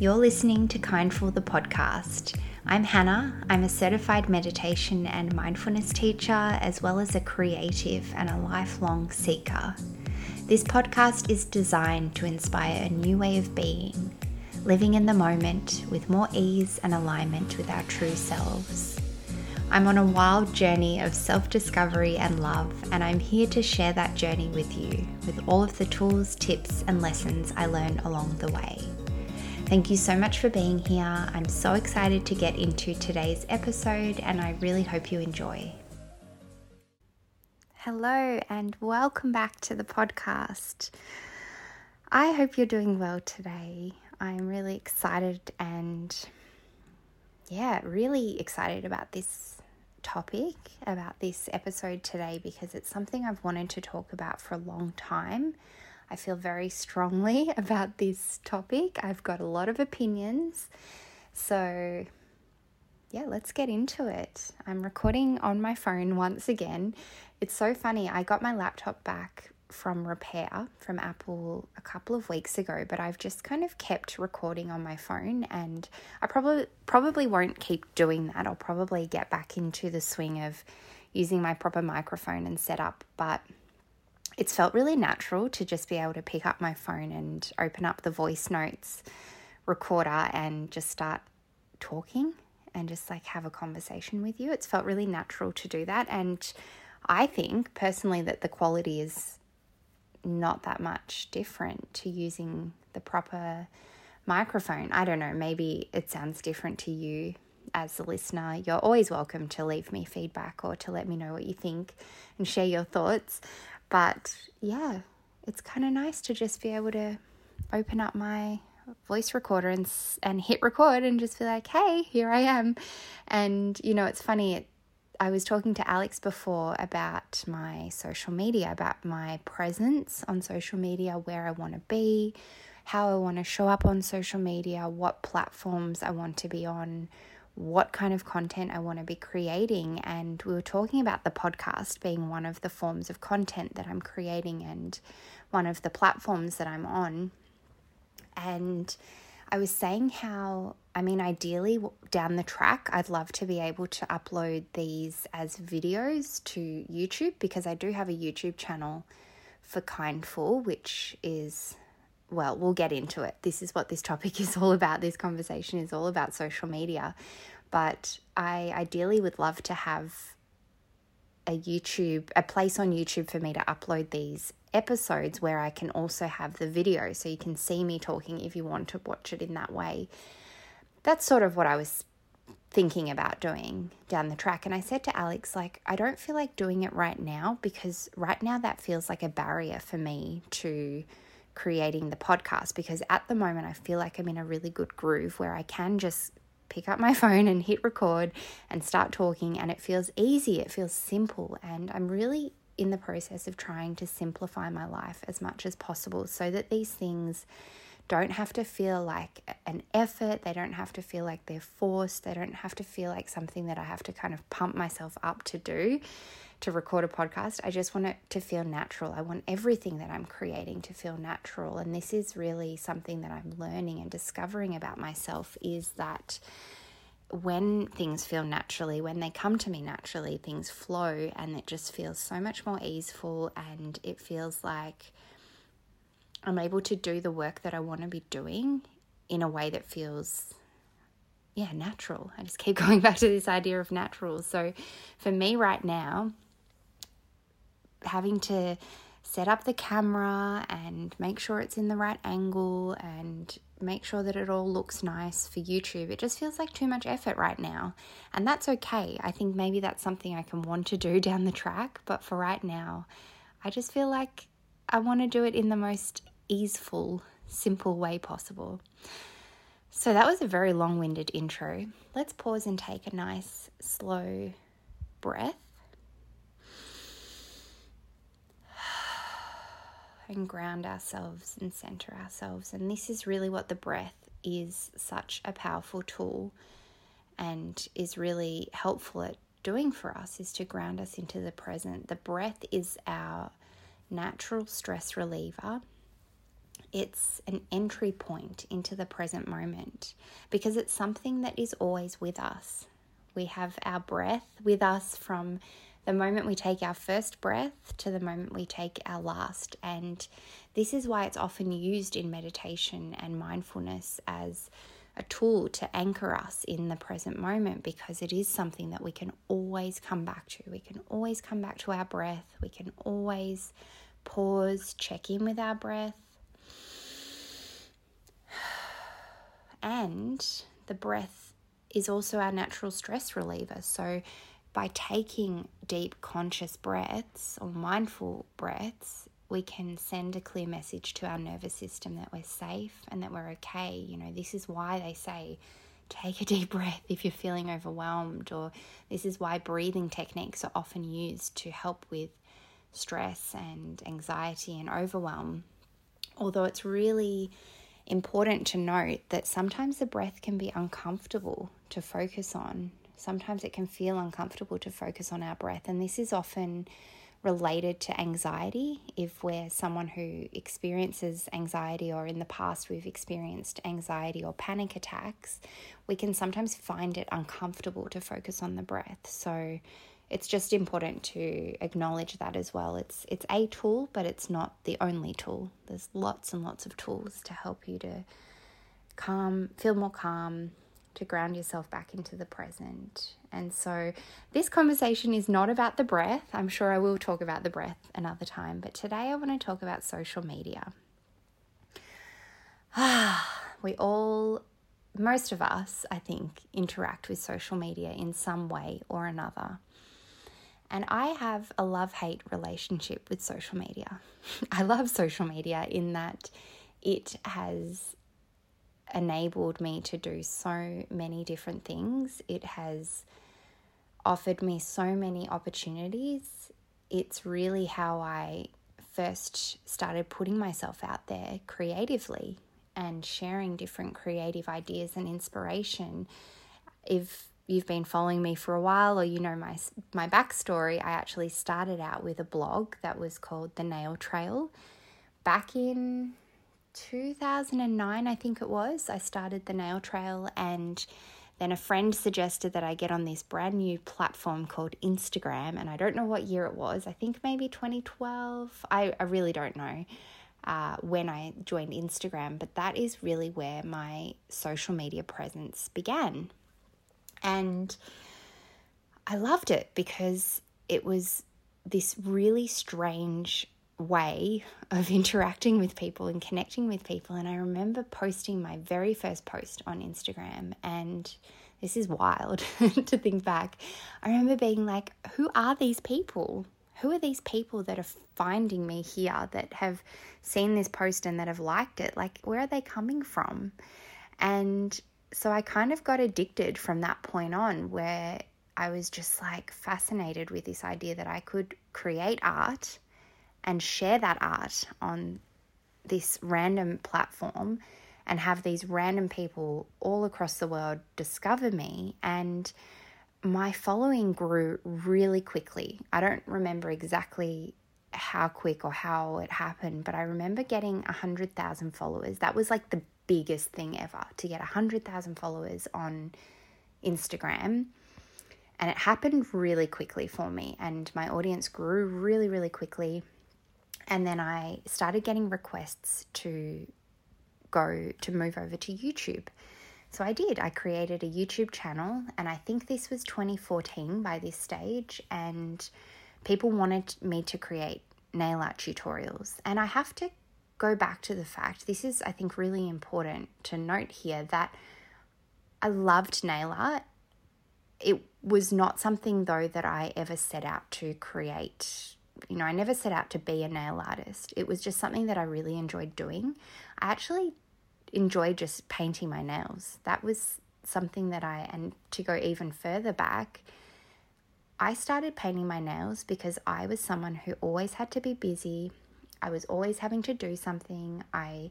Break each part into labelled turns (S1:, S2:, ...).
S1: You're listening to Kindful the podcast. I'm Hannah. I'm a certified meditation and mindfulness teacher, as well as a creative and a lifelong seeker. This podcast is designed to inspire a new way of being, living in the moment with more ease and alignment with our true selves. I'm on a wild journey of self discovery and love, and I'm here to share that journey with you with all of the tools, tips, and lessons I learn along the way. Thank you so much for being here. I'm so excited to get into today's episode, and I really hope you enjoy. Hello, and welcome back to the podcast. I hope you're doing well today. I'm really excited and, yeah, really excited about this topic, about this episode today, because it's something I've wanted to talk about for a long time. I feel very strongly about this topic. I've got a lot of opinions. So, yeah, let's get into it. I'm recording on my phone once again. It's so funny. I got my laptop back from repair from Apple a couple of weeks ago, but I've just kind of kept recording on my phone and I probably probably won't keep doing that. I'll probably get back into the swing of using my proper microphone and setup, but it's felt really natural to just be able to pick up my phone and open up the voice notes recorder and just start talking and just like have a conversation with you. It's felt really natural to do that. And I think personally that the quality is not that much different to using the proper microphone. I don't know, maybe it sounds different to you as the listener. You're always welcome to leave me feedback or to let me know what you think and share your thoughts. But yeah, it's kind of nice to just be able to open up my voice recorder and and hit record and just be like, "Hey, here I am." And you know, it's funny. It, I was talking to Alex before about my social media, about my presence on social media, where I want to be, how I want to show up on social media, what platforms I want to be on, what kind of content I want to be creating. And we were talking about the podcast being one of the forms of content that I'm creating and one of the platforms that I'm on. And I was saying how, I mean, ideally down the track, I'd love to be able to upload these as videos to YouTube because I do have a YouTube channel for Kindful, which is well, we'll get into it. This is what this topic is all about. This conversation is all about social media. But I ideally would love to have a YouTube, a place on YouTube for me to upload these episodes where I can also have the video so you can see me talking if you want to watch it in that way. That's sort of what I was thinking about doing down the track. And I said to Alex, like, I don't feel like doing it right now because right now that feels like a barrier for me to creating the podcast because at the moment I feel like I'm in a really good groove where I can just pick up my phone and hit record and start talking and it feels easy, it feels simple and I'm really in the process of trying to simplify my life as much as possible so that these things don't have to feel like an effort. They don't have to feel like they're forced. They don't have to feel like something that I have to kind of pump myself up to do to record a podcast. I just want it to feel natural. I want everything that I'm creating to feel natural. And this is really something that I'm learning and discovering about myself is that when things feel naturally, when they come to me naturally, things flow and it just feels so much more easeful and it feels like I'm able to do the work that I want to be doing in a way that feels yeah, natural. I just keep going back to this idea of natural. So for me right now, having to set up the camera and make sure it's in the right angle and make sure that it all looks nice for YouTube. It just feels like too much effort right now. And that's okay. I think maybe that's something I can want to do down the track, but for right now, I just feel like I want to do it in the most easeful, simple way possible. So that was a very long winded intro. Let's pause and take a nice, slow breath. And ground ourselves and center ourselves. And this is really what the breath is such a powerful tool and is really helpful at doing for us is to ground us into the present. The breath is our natural stress reliever it's an entry point into the present moment because it's something that is always with us. We have our breath with us from the moment we take our first breath to the moment we take our last. And this is why it's often used in meditation and mindfulness as a tool to anchor us in the present moment because it is something that we can always come back to. We can always come back to our breath. We can always pause, check in with our breath. And the breath is also our natural stress reliever. So, by taking deep conscious breaths or mindful breaths, we can send a clear message to our nervous system that we're safe and that we're okay. You know, this is why they say take a deep breath if you're feeling overwhelmed, or this is why breathing techniques are often used to help with stress and anxiety and overwhelm. Although it's really important to note that sometimes the breath can be uncomfortable to focus on. Sometimes it can feel uncomfortable to focus on our breath, and this is often related to anxiety. If we're someone who experiences anxiety, or in the past we've experienced anxiety or panic attacks, we can sometimes find it uncomfortable to focus on the breath. So, it's just important to acknowledge that as well. It's it's a tool, but it's not the only tool. There's lots and lots of tools to help you to calm, feel more calm, to ground yourself back into the present. And so this conversation is not about the breath. I'm sure I will talk about the breath another time, but today I want to talk about social media. Ah, we all most of us, I think, interact with social media in some way or another. And I have a love hate relationship with social media. I love social media in that it has enabled me to do so many different things. It has offered me so many opportunities. It's really how I first started putting myself out there creatively and sharing different creative ideas and inspiration. If you've been following me for a while or you know my my backstory, I actually started out with a blog that was called The Nail Trail. Back in 2009, I think it was, I started The Nail Trail and then a friend suggested that I get on this brand new platform called Instagram, and I don't know what year it was. I think maybe 2012. I, I really don't know uh, when I joined Instagram, but that is really where my social media presence began. And I loved it because it was this really strange way of interacting with people and connecting with people. And I remember posting my very first post on Instagram, and this is wild to think back. I remember being like, who are these people? Who are these people that are finding me here that have seen this post and that have liked it? Like, where are they coming from? And so I kind of got addicted from that point on where I was just like fascinated with this idea that I could create art and share that art on this random platform and have these random people all across the world discover me and my following grew really quickly. I don't remember exactly how quick or how it happened, but I remember getting 100,000 followers. That was like the biggest thing ever to get 100,000 followers on Instagram. And it happened really quickly for me, and my audience grew really, really quickly. And then I started getting requests to go to move over to YouTube. So I did. I created a YouTube channel, and I think this was 2014 by this stage. And people wanted me to create nail art tutorials. And I have to go back to the fact this is, I think, really important to note here that I loved nail art. It was not something, though, that I ever set out to create. You know, I never set out to be a nail artist. It was just something that I really enjoyed doing. I actually enjoyed just painting my nails. That was something that I, and to go even further back, I started painting my nails because I was someone who always had to be busy. I was always having to do something. I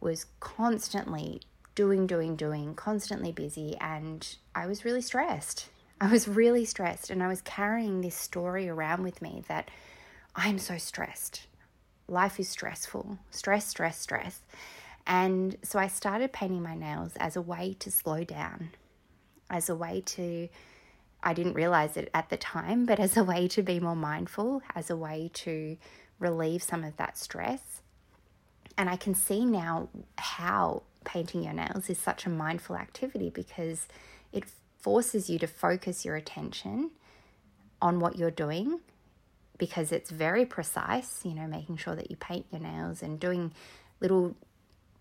S1: was constantly doing, doing, doing, constantly busy, and I was really stressed. I was really stressed, and I was carrying this story around with me that I'm so stressed. life is stressful stress, stress, stress. And so I started painting my nails as a way to slow down, as a way to, I didn't realize it at the time, but as a way to be more mindful, as a way to relieve some of that stress. And I can see now how painting your nails is such a mindful activity because it forces you to focus your attention on what you're doing because it's very precise, you know, making sure that you paint your nails and doing little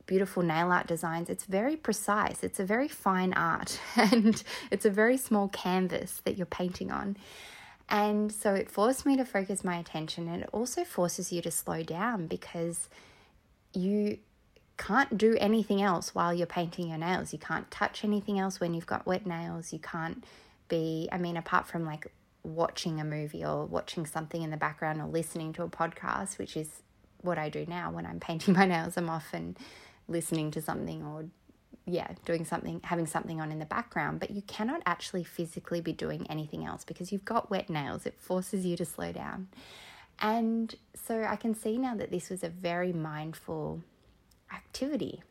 S1: beautiful nail art designs. It's very precise, it's a very fine art, and it's a very small canvas that you're painting on. And so it forced me to focus my attention, and it also forces you to slow down because you can't do anything else while you're painting your nails. You can't touch anything else when you've got wet nails. You can't be, I mean, apart from like watching a movie or watching something in the background or listening to a podcast, which is what I do now when I'm painting my nails. I'm often listening to something or, yeah, doing something, having something on in the background, but you cannot actually physically be doing anything else because you've got wet nails. It forces you to slow down. And so I can see now that this was a very mindful activity.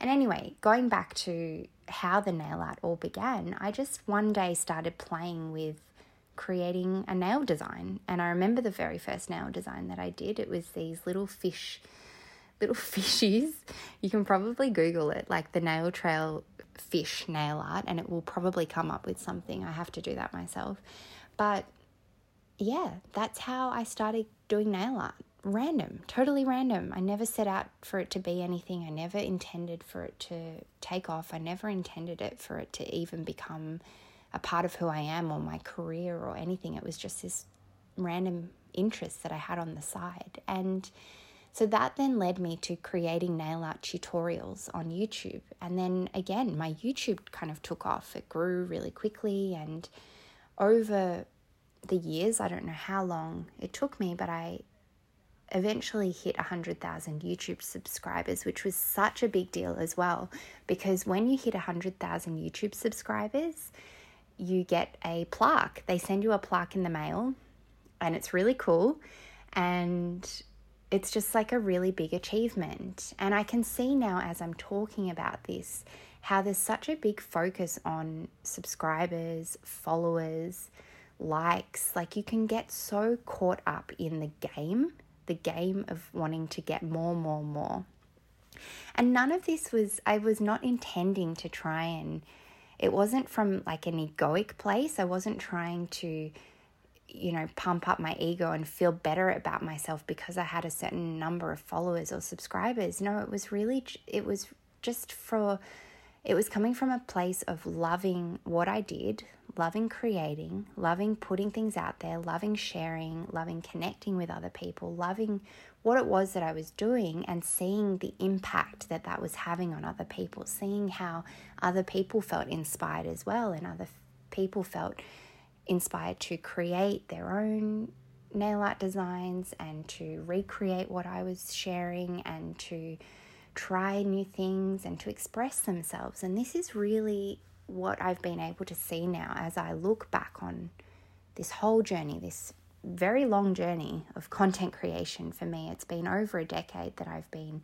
S1: And anyway, going back to how the nail art all began, I just one day started playing with creating a nail design. And I remember the very first nail design that I did. It was these little fish, little fishies. You can probably Google it, like the nail trail fish nail art, and it will probably come up with something. I have to do that myself. But yeah, that's how I started doing nail art random, totally random. I never set out for it to be anything. I never intended for it to take off. I never intended it for it to even become a part of who I am or my career or anything. It was just this random interest that I had on the side. And so that then led me to creating nail art tutorials on YouTube. And then again, my YouTube kind of took off. It grew really quickly and over the years, I don't know how long it took me, but I eventually hit 100,000 YouTube subscribers, which was such a big deal as well. Because when you hit 100,000 YouTube subscribers, you get a plaque. They send you a plaque in the mail, and it's really cool. And it's just like a really big achievement. And I can see now as I'm talking about this how there's such a big focus on subscribers, followers, likes. Like you can get so caught up in the game the game of wanting to get more, more, more. And none of this was, I was not intending to try and, it wasn't from like an egoic place. I wasn't trying to, you know, pump up my ego and feel better about myself because I had a certain number of followers or subscribers. No, it was really, it was just for, it was coming from a place of loving what I did, loving creating, loving putting things out there, loving sharing, loving connecting with other people, loving what it was that I was doing and seeing the impact that that was having on other people, seeing how other people felt inspired as well and other people felt inspired to create their own nail art designs and to recreate what I was sharing and to try new things and to express themselves. And this is really what I've been able to see now as I look back on this whole journey, this very long journey of content creation for me. It's been over a decade that I've been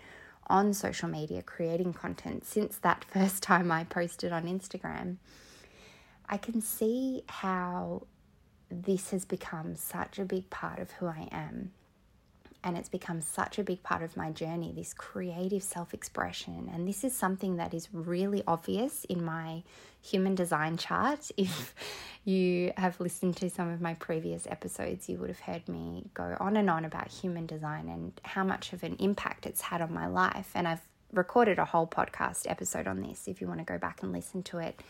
S1: on social media creating content since that first time I posted on Instagram. I can see how this has become such a big part of who I am and it's become such a big part of my journey this creative self expression. And this is something that is really obvious in my human design chart. If you have listened to some of my previous episodes, you would have heard me go on and on about human design and how much of an impact it's had on my life. And I've recorded a whole podcast episode on this if you want to go back and listen to it.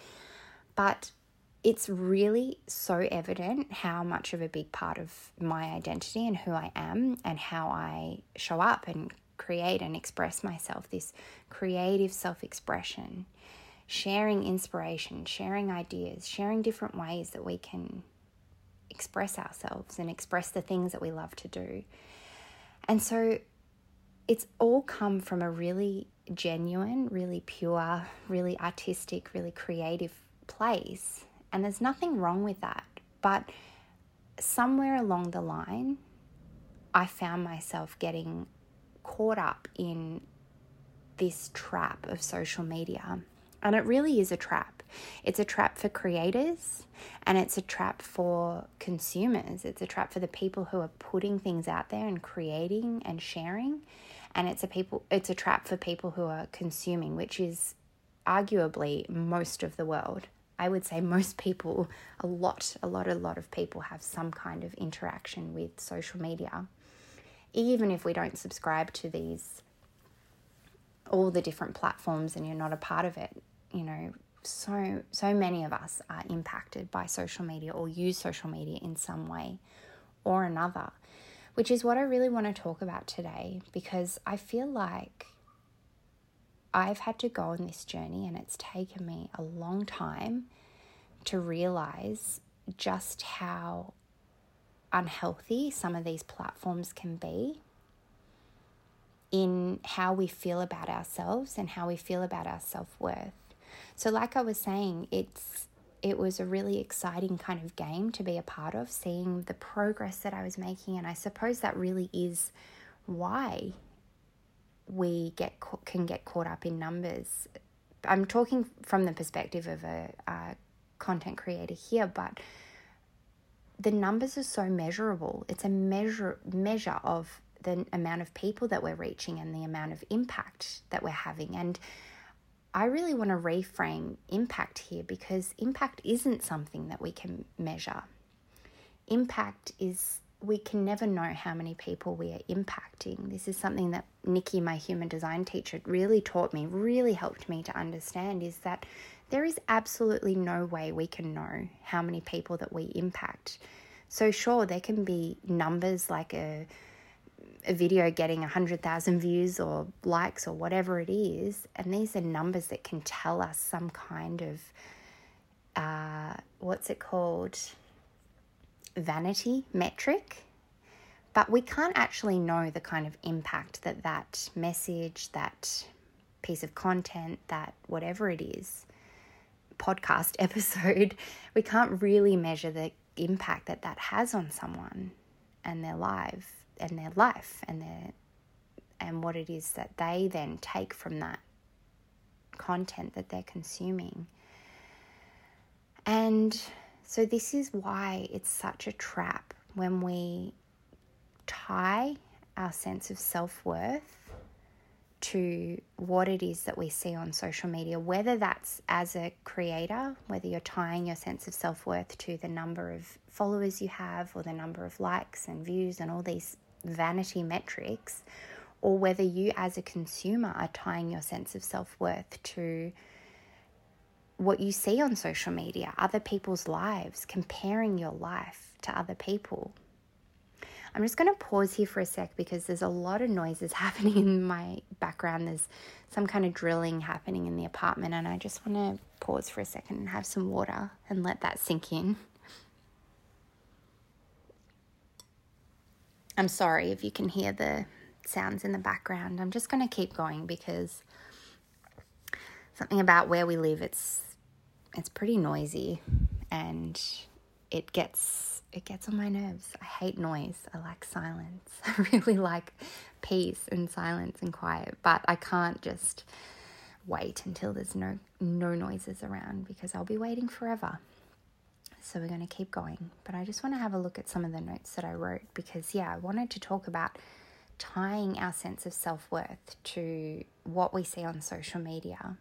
S1: But it's really so evident how much of a big part of my identity and who I am and how I show up and create and express myself this creative self expression, sharing inspiration, sharing ideas, sharing different ways that we can express ourselves and express the things that we love to do. And so it's all come from a really genuine, really pure, really artistic, really creative place and there's nothing wrong with that. But somewhere along the line, I found myself getting caught up in this trap of social media. And it really is a trap. It's a trap for creators and it's a trap for consumers. It's a trap for the people who are putting things out there and creating and sharing. And it's a people it's a trap for people who are consuming, which is arguably most of the world. I would say most people, a lot, a lot, a lot of people have some kind of interaction with social media. Even if we don't subscribe to these, all the different platforms and you're not a part of it, you know, so so many of us are impacted by social media or use social media in some way or another which is what I really want to talk about today because I feel like I've had to go on this journey and it's taken me a long time to realize just how unhealthy some of these platforms can be in how we feel about ourselves and how we feel about our self-worth. So like I was saying, it's it was a really exciting kind of game to be a part of, seeing the progress that I was making and I suppose that really is why we get can get caught up in numbers. I'm talking from the perspective of a, a content creator here, but the numbers are so measurable. It's a measure measure of the amount of people that we're reaching and the amount of impact that we're having. And I really want to reframe impact here because impact isn't something that we can measure. Impact is we can never know how many people we are impacting. This is something that Nikki, my human design teacher, really taught me, really helped me to understand is that there is absolutely no way we can know how many people that we impact. So, sure, there can be numbers like a, a video getting 100,000 views or likes or whatever it is, and these are numbers that can tell us some kind of uh, what's it called? Vanity metric, but we can't actually know the kind of impact that that message, that piece of content, that whatever it is, podcast episode, we can't really measure the impact that that has on someone and their life and their life and their and what it is that they then take from that content that they're consuming. And so, this is why it's such a trap when we tie our sense of self worth to what it is that we see on social media, whether that's as a creator, whether you're tying your sense of self worth to the number of followers you have or the number of likes and views and all these vanity metrics, or whether you as a consumer are tying your sense of self worth to what you see on social media, other people's lives, comparing your life to other people. I'm just going to pause here for a sec because there's a lot of noises happening in my background. There's some kind of drilling happening in the apartment, and I just want to pause for a second and have some water and let that sink in. I'm sorry if you can hear the sounds in the background. I'm just going to keep going because something about where we live, it's it's pretty noisy and it gets it gets on my nerves. I hate noise. I like silence. I really like peace and silence and quiet, but I can't just wait until there's no no noises around because I'll be waiting forever. So we're going to keep going, but I just want to have a look at some of the notes that I wrote because yeah, I wanted to talk about tying our sense of self-worth to what we see on social media.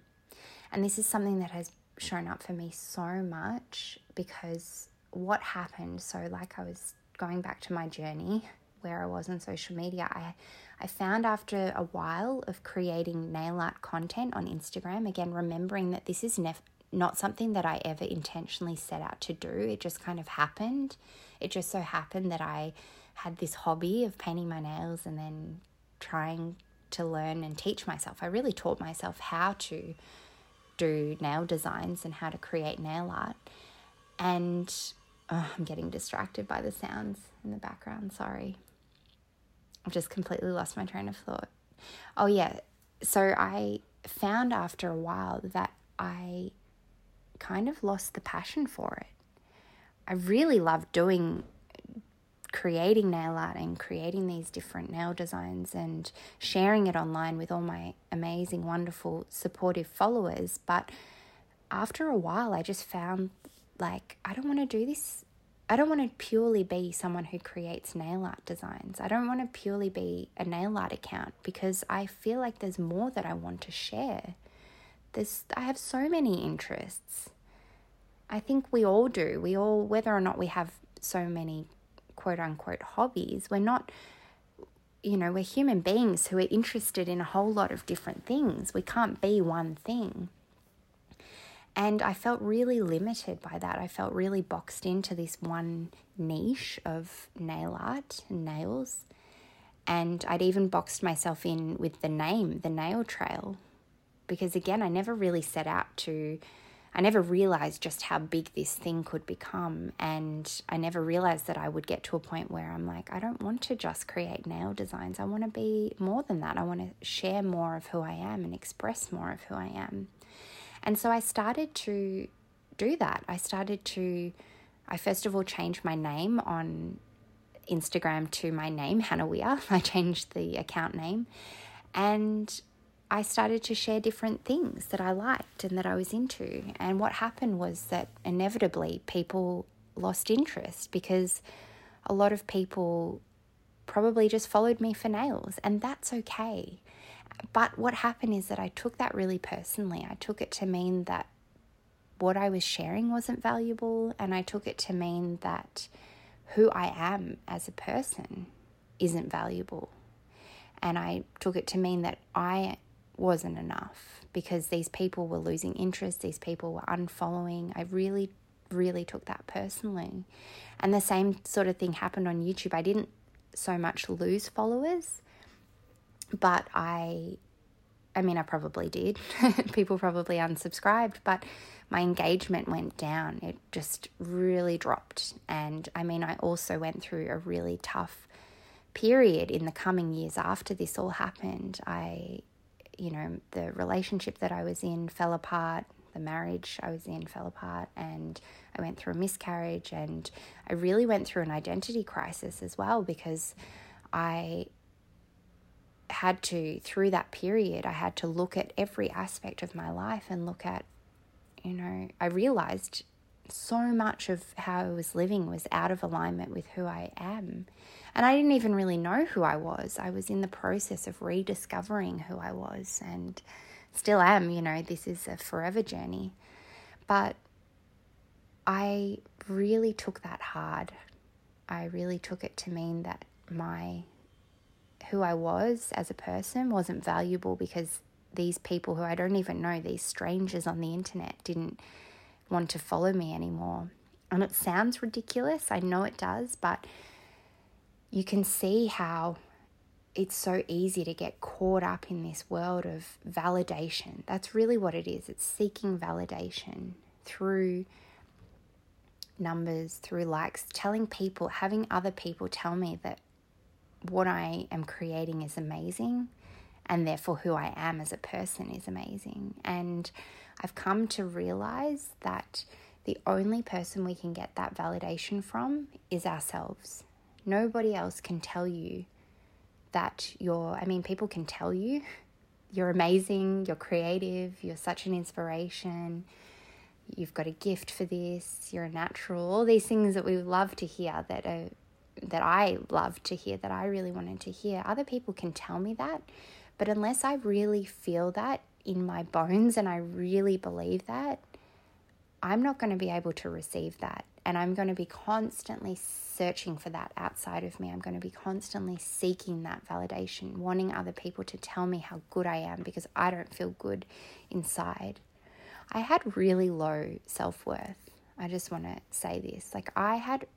S1: And this is something that has shown up for me so much because what happened so like i was going back to my journey where i was on social media i i found after a while of creating nail art content on instagram again remembering that this is nef- not something that i ever intentionally set out to do. It just kind of happened. It just so happened that i had this hobby of painting my nails and then trying to learn and teach myself. I really taught myself how to do nail designs and how to create nail art. And oh, I'm getting distracted by the sounds in the background. Sorry. I've just completely lost my train of thought. Oh, yeah. So I found after a while that I kind of lost the passion for it. I really loved doing creating nail art and creating these different nail designs and sharing it online with all my amazing, wonderful, supportive followers. But after a while, I just found like, I don't want to do this. I don't want to purely be someone who creates nail art designs. I don't want to purely be a nail art account because I feel like there's more that I want to share. There's, I have so many interests. I think we all do. We all, whether or not we have so many quote unquote hobbies. We're not, you know, we're human beings who are interested in a whole lot of different things. We can't be one thing. And I felt really limited by that. I felt really boxed into this one niche of nail art and nails. And I'd even boxed myself in with the name, the nail trail, because again, I never really set out to I never realized just how big this thing could become. And I never realized that I would get to a point where I'm like, I don't want to just create nail designs. I want to be more than that. I want to share more of who I am and express more of who I am. And so I started to do that. I started to, I first of all changed my name on Instagram to my name, Hannah Weir. I changed the account name. And I started to share different things that I liked and that I was into. And what happened was that inevitably people lost interest because a lot of people probably just followed me for nails, and that's okay. But what happened is that I took that really personally. I took it to mean that what I was sharing wasn't valuable, and I took it to mean that who I am as a person isn't valuable. And I took it to mean that I wasn't enough because these people were losing interest, these people were unfollowing. I really, really took that personally. And the same sort of thing happened on YouTube. I didn't so much lose followers, but I I mean, I probably did. People probably unsubscribed, but my engagement went down. It just really dropped. And I mean, I also went through a really tough period in the coming years after this all happened. I you know, the relationship that I was in fell apart, the marriage I was in fell apart, and I went through a miscarriage, and I really went through an identity crisis as well because I had to, through that period, I had to look at every aspect of my life and look at, you know, I realized so much of how I was living was out of alignment with who I am. And I didn't even really know who I was. I was in the process of rediscovering who I was and still am. You know, this is a forever journey. But I really took that hard. I really took it to mean that my who I was as a person wasn't valuable because these people who I don't even know, these strangers on the internet, didn't want to follow me anymore. And it sounds ridiculous, I know it does, but you can see how it's so easy to get caught up in this world of validation. That's really what it is. It's seeking validation through numbers, through likes, telling people, having other people tell me that what I am creating is amazing and therefore who I am as a person is amazing. And I've come to realize that the only person we can get that validation from is ourselves. Nobody else can tell you that you're, I mean, people can tell you you're amazing, you're creative, you're such an inspiration, you've got a gift for this, you're a natural, all these things that we love to hear that are that I love to hear, that I really wanted to hear. Other people can tell me that, but unless I really feel that in my bones and I really believe that, I'm not going to be able to receive that. And I'm going to be constantly searching for that outside of me. I'm going to be constantly seeking that validation, wanting other people to tell me how good I am because I don't feel good inside. I had really low self worth. I just want to say this. Like, I had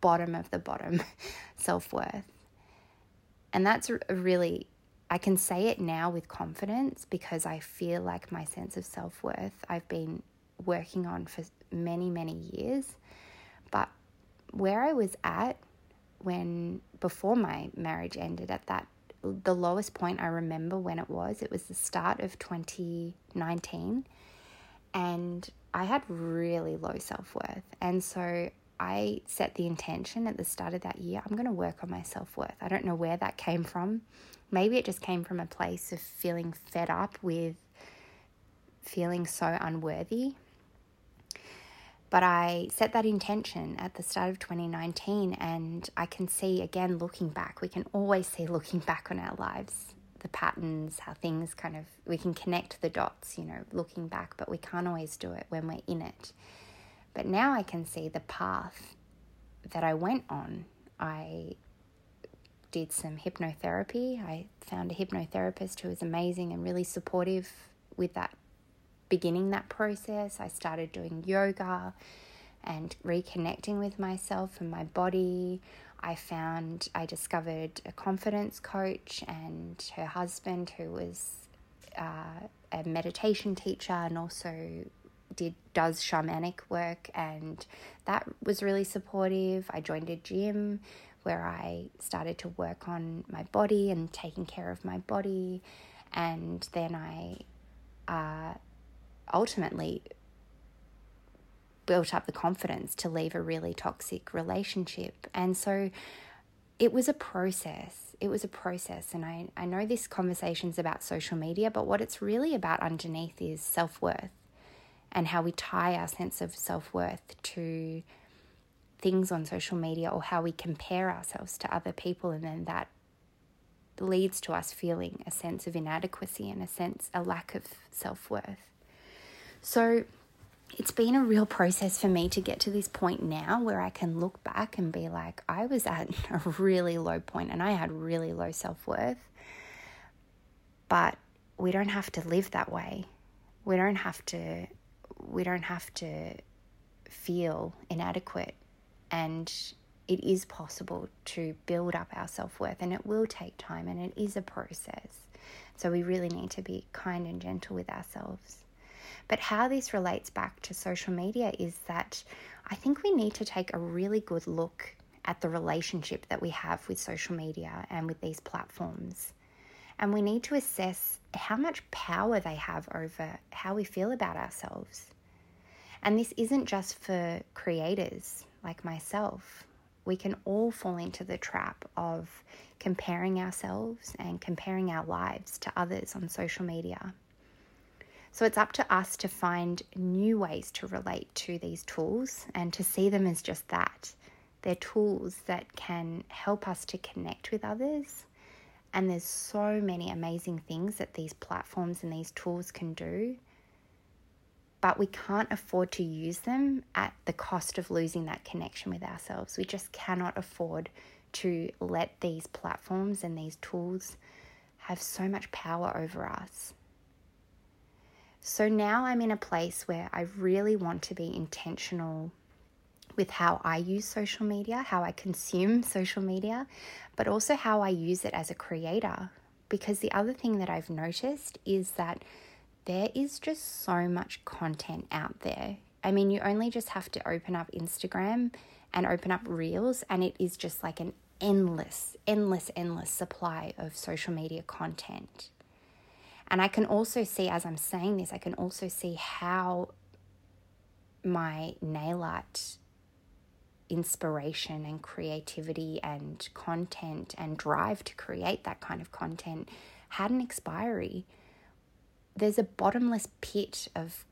S1: bottom of the bottom self worth. And that's really I can say it now with confidence because I feel like my sense of self worth I've been working on for many, many years. But where I was at when before my marriage ended, at that the lowest point I remember when it was, it was the start of 2019. And I had really low self worth. And so I set the intention at the start of that year I'm going to work on my self worth. I don't know where that came from. Maybe it just came from a place of feeling fed up with feeling so unworthy. But I set that intention at the start of 2019, and I can see again looking back, we can always see looking back on our lives the patterns, how things kind of, we can connect the dots, you know, looking back, but we can't always do it when we're in it. But now I can see the path that I went on. I did some hypnotherapy. I found a hypnotherapist who was amazing and really supportive with that beginning that process. I started doing yoga and reconnecting with myself and my body. I found, I discovered a confidence coach and her husband, who was uh, a meditation teacher and also did does shamanic work and that was really supportive. I joined a gym where I started to work on my body and taking care of my body and then I uh, ultimately built up the confidence to leave a really toxic relationship. And so it was a process. It was a process. And I, I know this conversation's about social media, but what it's really about underneath is self worth and how we tie our sense of self worth to things on social media or how we compare ourselves to other people. And then that leads to us feeling a sense of inadequacy and a sense, a lack of self worth. So it's been a real process for me to get to this point now where I can look back and be like, I was at a really low point and I had really low self worth. But we don't have to live that way. We don't have to we don't have to feel inadequate and it is possible to build up our self-worth and it will take time and it is a process. So we really need to be kind and gentle with ourselves. But how this relates back to social media is that I think we need to take a really good look at the relationship that we have with social media and with these platforms. And we need to assess how much power they have over how we feel about ourselves. And this isn't just for creators like myself. We can all fall into the trap of comparing ourselves and comparing our lives to others on social media. So it's up to us to find new ways to relate to these tools and to see them as just that. They're tools that can help us to connect with others. And there's so many amazing things that these platforms and these tools can do. But we can't afford to use them at the cost of losing that connection with ourselves. We just cannot afford to let these platforms and these tools have so much power over us. So now I'm in a place where I really want to be intentional with how I use social media, how I consume social media, but also how I use it as a creator. Because the other thing that I've noticed is that there is just so much content out there. I mean, you only just have to open up Instagram and open up Reels, and it is just like an endless, endless, endless supply of social media content. And I can also see, as I'm saying this, I can also see how my nail art inspiration and creativity and content and drive to create that kind of content had an expiry. There's a bottomless pit of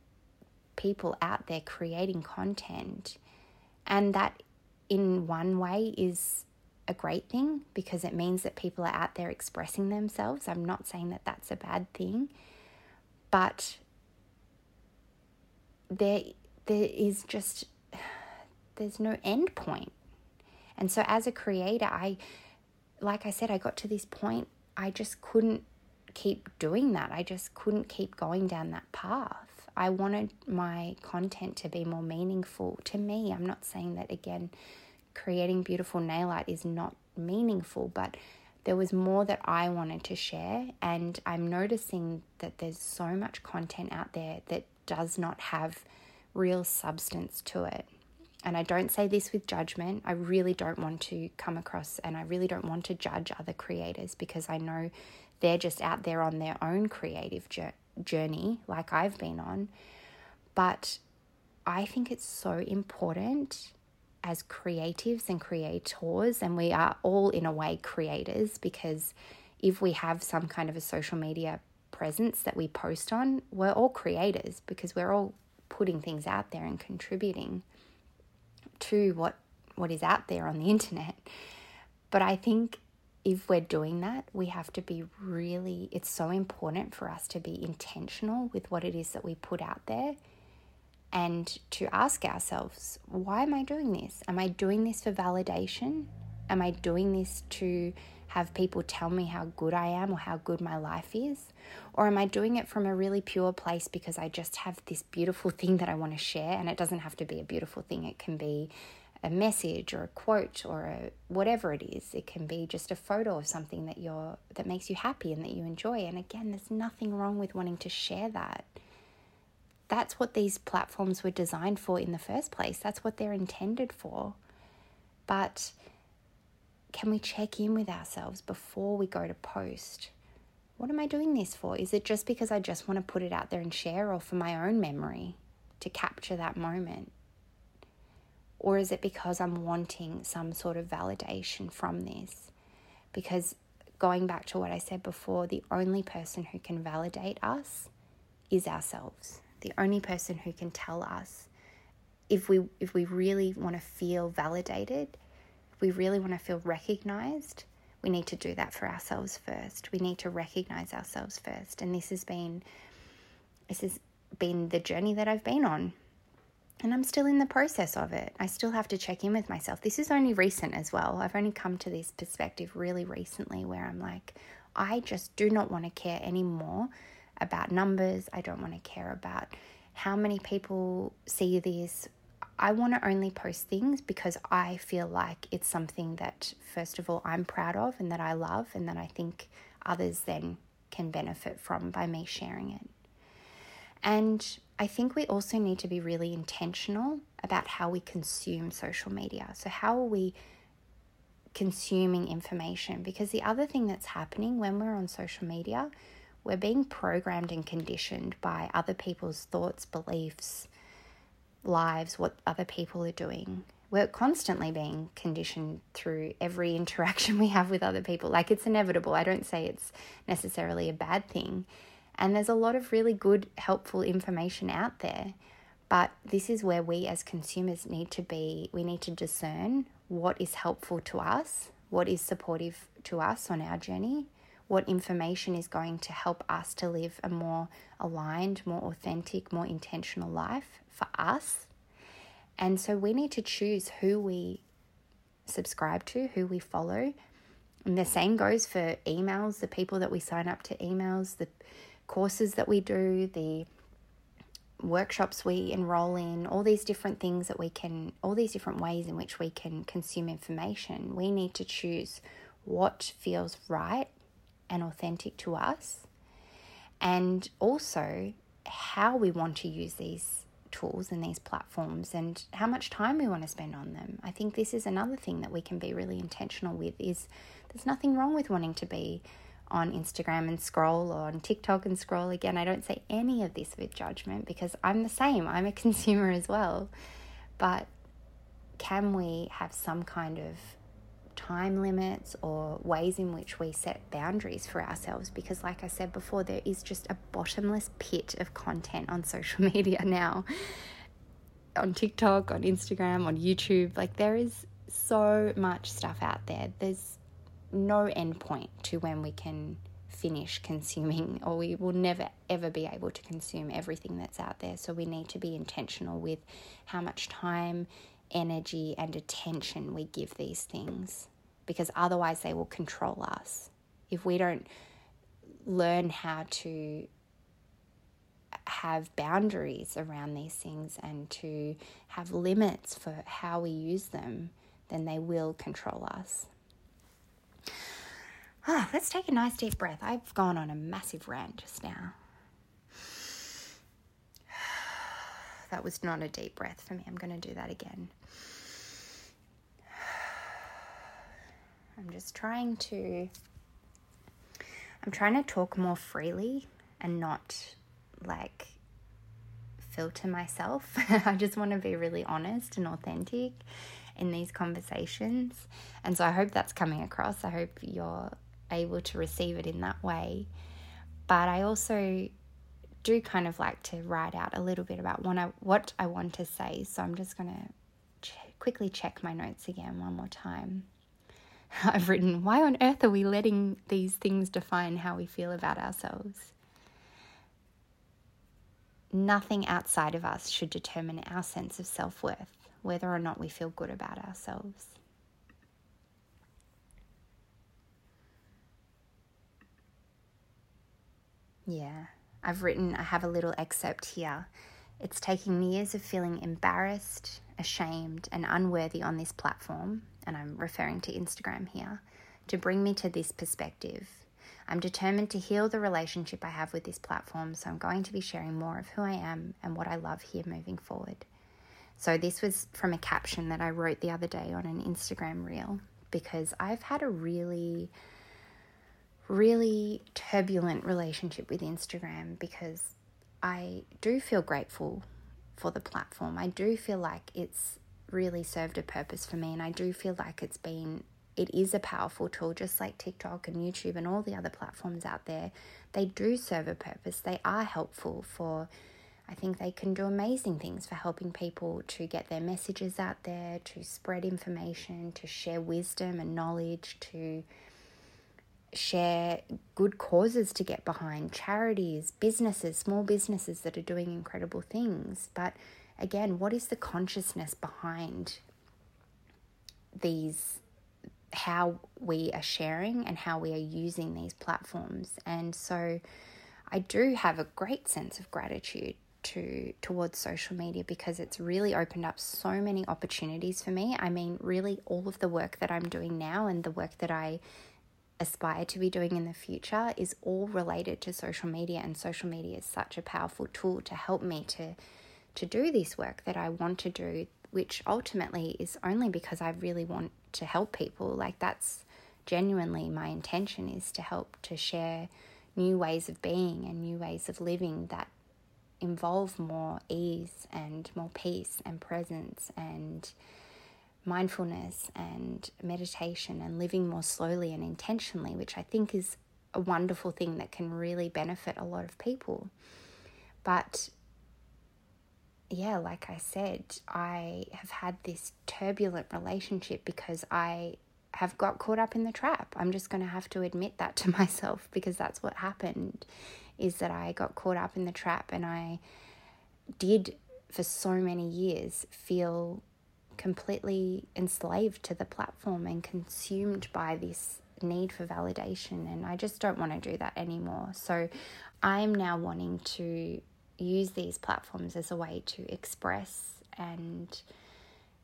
S1: people out there creating content, and that in one way is a great thing because it means that people are out there expressing themselves. I'm not saying that that's a bad thing, but there there is just there's no end point. And so as a creator, I like I said I got to this point I just couldn't keep doing that. I just couldn't keep going down that path. I wanted my content to be more meaningful to me. I'm not saying that again creating beautiful nail art is not meaningful, but there was more that I wanted to share. And I'm noticing that there's so much content out there that does not have real substance to it. And I don't say this with judgment. I really don't want to come across and I really don't want to judge other creators because I know they're just out there on their own creative journey, like I've been on. But I think it's so important as creatives and creators, and we are all in a way creators because if we have some kind of a social media presence that we post on, we're all creators because we're all putting things out there and contributing to what what is out there on the internet. But I think if we're doing that, we have to be really, it's so important for us to be intentional with what it is that we put out there and to ask ourselves, why am I doing this? Am I doing this for validation? Am I doing this to have people tell me how good I am or how good my life is? Or am I doing it from a really pure place because I just have this beautiful thing that I want to share? And it doesn't have to be a beautiful thing, it can be a message or a quote or a whatever it is it can be just a photo of something that you're that makes you happy and that you enjoy and again there's nothing wrong with wanting to share that that's what these platforms were designed for in the first place. That's what they're intended for. But can we check in with ourselves before we go to post? What am i doing this for? Is it just because i just want to put it out there and share or for my own memory to capture that moment? Or is it because I'm wanting some sort of validation from this? Because going back to what I said before, the only person who can validate us is ourselves. The only person who can tell us if we if we really want to feel validated, if we really want to feel recognized, we need to do that for ourselves first. We need to recognize ourselves first. And this has been this has been the journey that I've been on and I'm still in the process of it. I still have to check in with myself. This is only recent as well. I've only come to this perspective really recently where I'm like, I just do not want to care anymore about numbers. I don't want to care about how many people see this. I want to only post things because I feel like it's something that, first of all, I'm proud of and that I love, and that I think others then can benefit from by me sharing it. And I think we also need to be really intentional about how we consume social media. So, how are we consuming information? Because the other thing that's happening when we're on social media, we're being programmed and conditioned by other people's thoughts, beliefs, lives, what other people are doing. We're constantly being conditioned through every interaction we have with other people. Like it's inevitable. I don't say it's necessarily a bad thing. And there's a lot of really good, helpful information out there. But this is where we as consumers need to be, we need to discern what is helpful to us, what is supportive to us on our journey, what information is going to help us to live a more aligned, more authentic, more intentional life for us. And so we need to choose who we subscribe to, who we follow. And the same goes for emails, the people that we sign up to emails, the courses that we do, the workshops we enroll in, all these different things that we can, all these different ways in which we can consume information, we need to choose what feels right and authentic to us, and also how we want to use these tools and these platforms and how much time we want to spend on them. I think this is another thing that we can be really intentional with is there's nothing wrong with wanting to be on Instagram and scroll or on TikTok and scroll again. I don't say any of this with judgment because I'm the same. I'm a consumer as well. But can we have some kind of time limits or ways in which we set boundaries for ourselves? Because, like I said before, there is just a bottomless pit of content on social media now. On TikTok, on Instagram, on YouTube, like there is so much stuff out there. There's no end point to when we can finish consuming, or we will never ever be able to consume everything that's out there. So we need to be intentional with how much time, energy, and attention we give these things because otherwise they will control us. If we don't learn how to have boundaries around these things and to have limits for how we use them, then they will control us. Ah, let's take a nice deep breath. I've gone on a massive rant just now. That was not a deep breath for me. I'm going to do that again. I'm just trying to I'm trying to talk more freely and not like filter myself. I just want to be really honest and authentic in these conversations. And so I hope that's coming across. I hope you're able to receive it in that way. But I also do kind of like to write out a little bit about what I, what I want to say. So I'm just going to ch- quickly check my notes again one more time. I've written, Why on earth are we letting these things define how we feel about ourselves? Nothing outside of us should determine our sense of self worth, whether or not we feel good about ourselves. Yeah, I've written, I have a little excerpt here. It's taking years of feeling embarrassed, ashamed, and unworthy on this platform, and I'm referring to Instagram here, to bring me to this perspective. I'm determined to heal the relationship I have with this platform, so I'm going to be sharing more of who I am and what I love here moving forward. So, this was from a caption that I wrote the other day on an Instagram reel because I've had a really really turbulent relationship with Instagram because I do feel grateful for the platform. I do feel like it's really served a purpose for me, and I do feel like it's been it is a powerful tool, just like TikTok and YouTube and all the other platforms out there. They do serve a purpose. They are helpful for. I think they can do amazing things for helping people to get their messages out there, to spread information, to share wisdom and knowledge, to share good causes to get behind, charities, businesses, small businesses that are doing incredible things. But again, what is the consciousness behind these? How we are sharing and how we are using these platforms. And so I do have a great sense of gratitude to towards social media because it's really opened up so many opportunities for me. I mean, really all of the work that I'm doing now and the work that I aspire to be doing in the future is all related to social media and social media is such a powerful tool to help me to to do this work that I want to do which ultimately is only because I really want to help people. Like that's genuinely my intention is to help to share new ways of being and new ways of living that involve more ease and more peace and presence and mindfulness and meditation and living more slowly and intentionally, which I think is a wonderful thing that can really benefit a lot of people. But yeah, like I said, I have had this turbulent relationship because I have got caught up in the trap. I'm just going to have to admit that to myself because that's what happened is that I got caught up in the trap and I did for so many years feel completely enslaved to the platform and consumed by this need for validation. And I just don't want to do that anymore. So I'm now wanting to use these platforms as a way to express and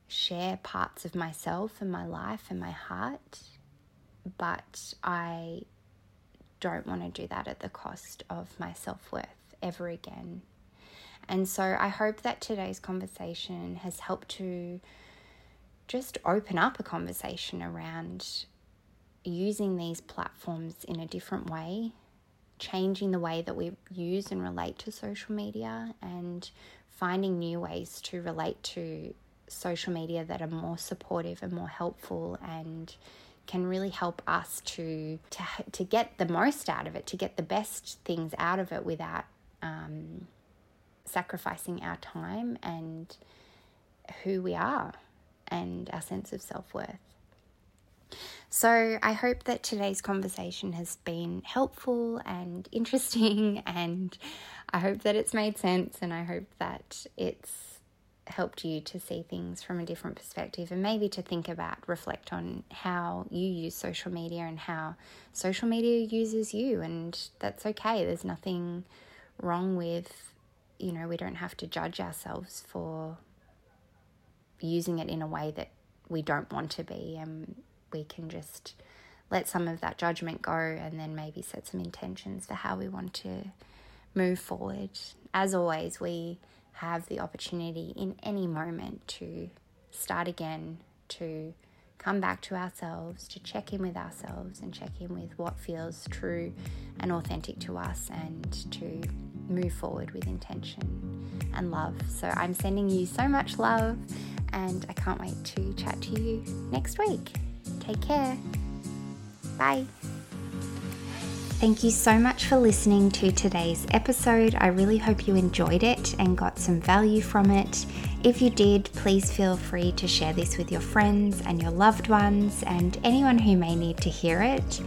S1: share parts of myself and my life and my heart. But I don't want to do that at the cost of my self worth ever again. And so I hope that today's conversation has helped to just open up a conversation around using these platforms in a different way, changing the way that we use and relate to social media, and finding new ways to relate to social media that are more supportive and more helpful and can really help us to to to get the most out of it, to get the best things out of it without um, sacrificing our time and who we are and our sense of self worth. So, I hope that today's conversation has been helpful and interesting, and I hope that it's made sense, and I hope that it's helped you to see things from a different perspective and maybe to think about, reflect on how you use social media and how social media uses you. And that's okay. There's nothing wrong with, you know, we don't have to judge ourselves for using it in a way that we don't want to be and we can just let some of that judgment go and then maybe set some intentions for how we want to move forward. As always, we have the opportunity in any moment to start again, to come back to ourselves, to check in with ourselves and check in with what feels true and authentic to us and to move forward with intention and love. So I'm sending you so much love and I can't wait to chat to you next week. Take care. Bye. Thank you so much for listening to today's episode. I really hope you enjoyed it and got some value from it. If you did, please feel free to share this with your friends and your loved ones and anyone who may need to hear it.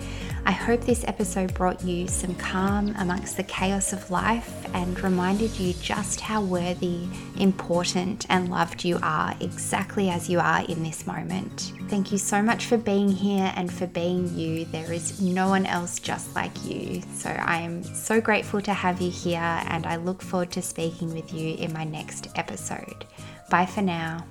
S1: I hope this episode brought you some calm amongst the chaos of life and reminded you just how worthy, important, and loved you are exactly as you are in this moment. Thank you so much for being here and for being you. There is no one else just like you. So I am so grateful to have you here and I look forward to speaking with you in my next episode. Bye for now.